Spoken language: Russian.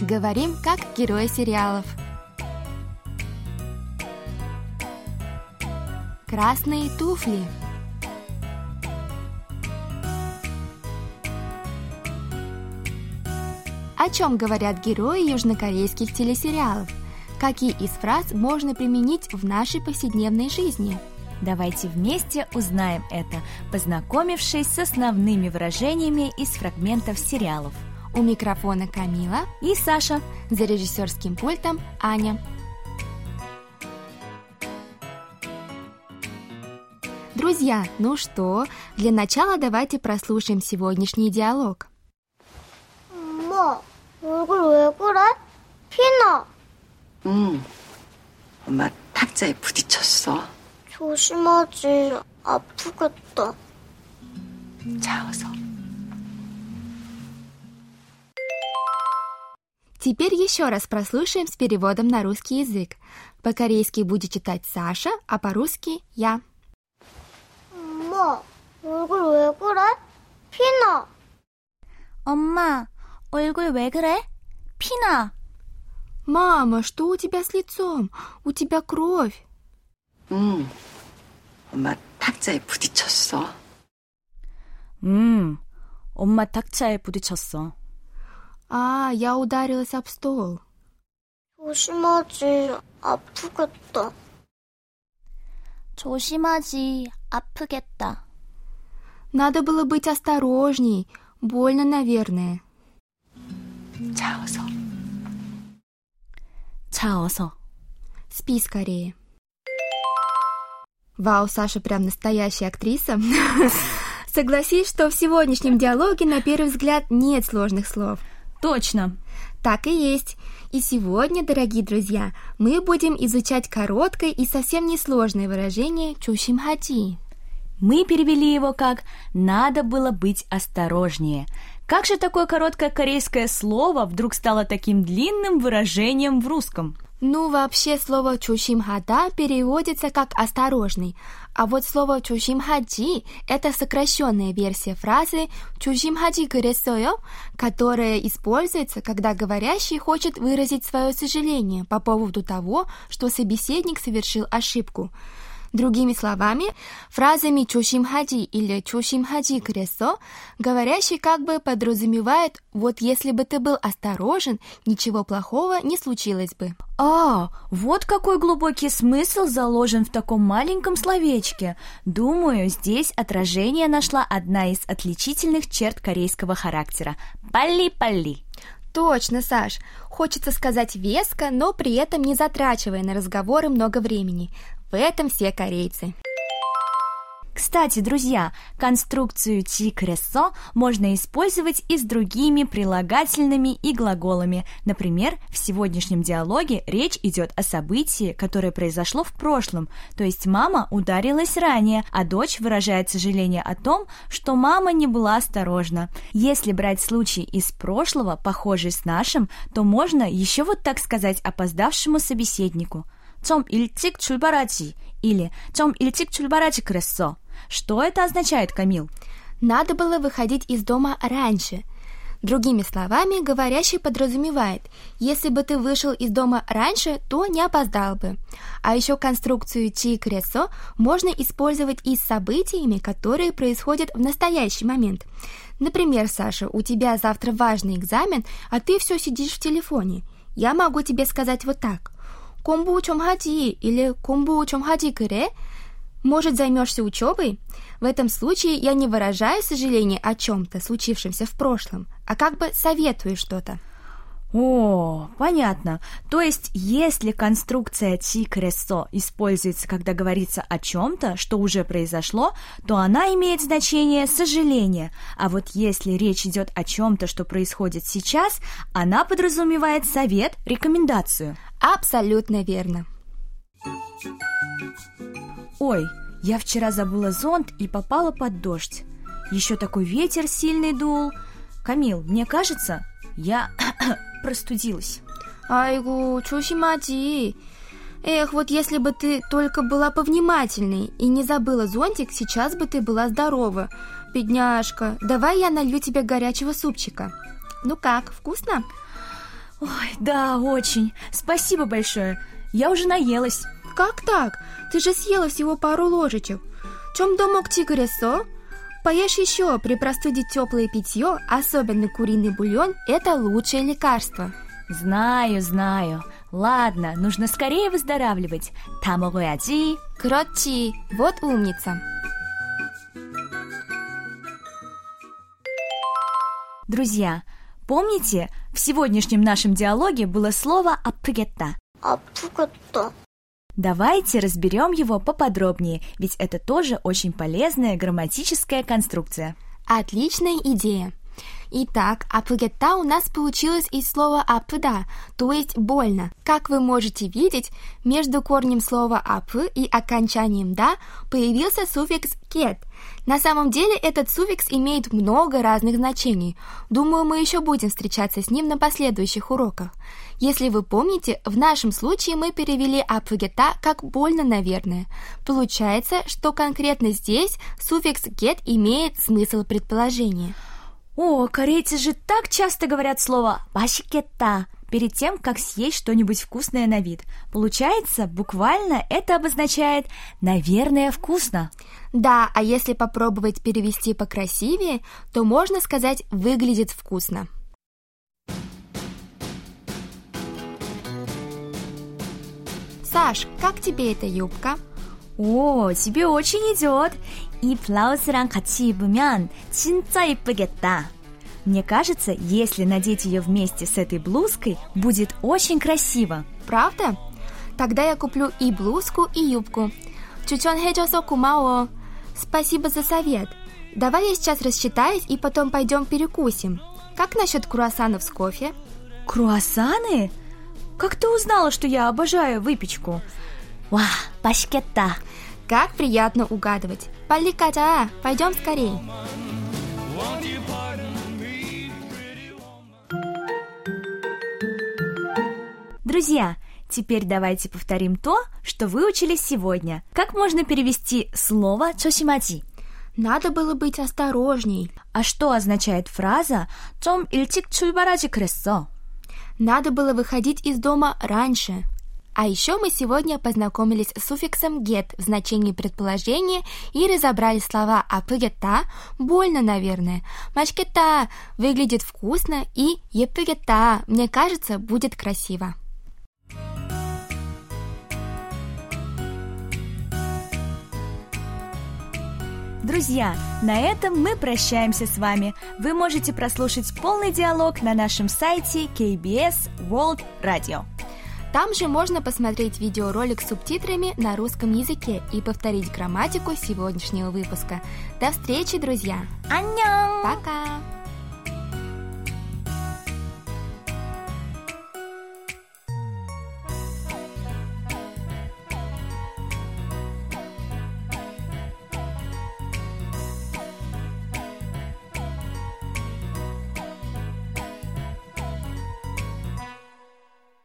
Говорим как герои сериалов. Красные туфли. О чем говорят герои южнокорейских телесериалов? Какие из фраз можно применить в нашей повседневной жизни? Давайте вместе узнаем это, познакомившись с основными выражениями из фрагментов сериалов. У микрофона Камила и Саша. За режиссерским пультом Аня. Друзья, ну что, для начала давайте прослушаем сегодняшний диалог. 엄마, 얼굴 왜 그래? 피나. 응. 엄마 탁자에 부딪혔어. 조심하지. 아프겠다. 자, 어서. Теперь еще раз прослушаем с переводом на русский язык. По-корейски будет читать Саша, а по-русски я. 엄마, 얼굴 왜 그래? 피나. 엄마, 얼굴 왜 그래? 피나. Мама, что у тебя с лицом? У тебя кровь. 응. 엄마 탁자에 부딪혔어. 음, 엄마 탁자에 부딪혔어. А, я ударилась об стол. 조심하지. 아프겠다. 조심하지, 아프겠다. Надо было быть осторожней. Больно, наверное. 자, 어서. 자, 어서. Спи скорее. Вау, Саша прям настоящая актриса. Согласись, что в сегодняшнем диалоге на первый взгляд нет сложных слов. Точно. Так и есть. И сегодня, дорогие друзья, мы будем изучать короткое и совсем несложное выражение «чушимхати». Мы перевели его как «надо было быть осторожнее». Как же такое короткое корейское слово вдруг стало таким длинным выражением в русском? Ну, вообще слово «чушимхада» переводится как «осторожный», а вот слово «чушимхаджи» — это сокращенная версия фразы «чушимхаджи гресою», которая используется, когда говорящий хочет выразить свое сожаление по поводу того, что собеседник совершил ошибку. Другими словами, фразами «чушимхади» или «чушимхади кresо» говорящий как бы подразумевает «вот если бы ты был осторожен, ничего плохого не случилось бы». А, вот какой глубокий смысл заложен в таком маленьком словечке. Думаю, здесь отражение нашла одна из отличительных черт корейского характера – палли-палли. Точно, Саш. Хочется сказать веско, но при этом не затрачивая на разговоры много времени. В этом все корейцы. Кстати, друзья, конструкцию «ти-кресо» можно использовать и с другими прилагательными и глаголами. Например, в сегодняшнем диалоге речь идет о событии, которое произошло в прошлом, то есть мама ударилась ранее, а дочь выражает сожаление о том, что мама не была осторожна. Если брать случай из прошлого, похожий с нашим, то можно еще вот так сказать опоздавшему собеседнику – 좀 일찍 출발하지 или 좀 일찍 출발하지 그랬어. Что это означает, Камил? Надо было выходить из дома раньше. Другими словами, говорящий подразумевает, если бы ты вышел из дома раньше, то не опоздал бы. А еще конструкцию чи кресо можно использовать и с событиями, которые происходят в настоящий момент. Например, Саша, у тебя завтра важный экзамен, а ты все сидишь в телефоне. Я могу тебе сказать вот так. 공부 좀 하지 или 공부 좀 하지 그래? Может, займешься учебой? В этом случае я не выражаю сожаление о чем-то, случившемся в прошлом, а как бы советую что-то. О, понятно. То есть, если конструкция ти-кресо используется, когда говорится о чем-то, что уже произошло, то она имеет значение сожаления. А вот если речь идет о чем-то, что происходит сейчас, она подразумевает совет, рекомендацию. Абсолютно верно. Ой, я вчера забыла зонт и попала под дождь. Еще такой ветер сильный дул. Камил, мне кажется, я простудилась. Айгу, чушимати. Эх, вот если бы ты только была повнимательней и не забыла зонтик, сейчас бы ты была здорова. Бедняжка, давай я налью тебе горячего супчика. Ну как, вкусно? Ой, да, очень. Спасибо большое. Я уже наелась. Как так? Ты же съела всего пару ложечек. Чем домок тигресо? Поешь еще, при простуде теплое питье, особенно куриный бульон, это лучшее лекарство. Знаю, знаю. Ладно, нужно скорее выздоравливать. Тамогояджи. Кротчи. Вот умница. Друзья, помните, в сегодняшнем нашем диалоге было слово «апгетта». «Апгетта». Давайте разберем его поподробнее, ведь это тоже очень полезная грамматическая конструкция. Отличная идея. Итак, апугета у нас получилось из слова апыда, то есть больно. Как вы можете видеть, между корнем слова апы и окончанием да появился суффикс кет. На самом деле этот суффикс имеет много разных значений. Думаю, мы еще будем встречаться с ним на последующих уроках. Если вы помните, в нашем случае мы перевели апугета как больно, наверное. Получается, что конкретно здесь суффикс get имеет смысл предположения. О, корейцы же так часто говорят слово «пашикетта» перед тем, как съесть что-нибудь вкусное на вид. Получается, буквально это обозначает «наверное, вкусно». Да, а если попробовать перевести покрасивее, то можно сказать «выглядит вкусно». Саш, как тебе эта юбка? О, тебе очень идет. 이 블라우스랑 같이 입으면 진짜 이쁘겠다. Мне кажется, если надеть ее вместе с этой блузкой, будет очень красиво. Правда? Тогда я куплю и блузку, и юбку. 추천해줘서 고마워. Спасибо за совет. Давай я сейчас рассчитаюсь и потом пойдем перекусим. Как насчет круассанов с кофе? Круассаны? Как ты узнала, что я обожаю выпечку? 와, 맛있겠다. Как приятно угадывать. Пали 가자. Пойдем скорее. Друзья, теперь давайте повторим то, что выучили сегодня. Как можно перевести слово 조심하지? Надо было быть осторожней. А что означает фраза 좀 일찍 출발하지 그랬어? Надо было выходить из дома раньше. А еще мы сегодня познакомились с суффиксом get в значении предположения и разобрали слова апыгета, больно, наверное, машкета, выглядит вкусно и епыгета, мне кажется, будет красиво. Друзья, на этом мы прощаемся с вами. Вы можете прослушать полный диалог на нашем сайте KBS World Radio. Там же можно посмотреть видеоролик с субтитрами на русском языке и повторить грамматику сегодняшнего выпуска. До встречи, друзья! 안녕! Пока!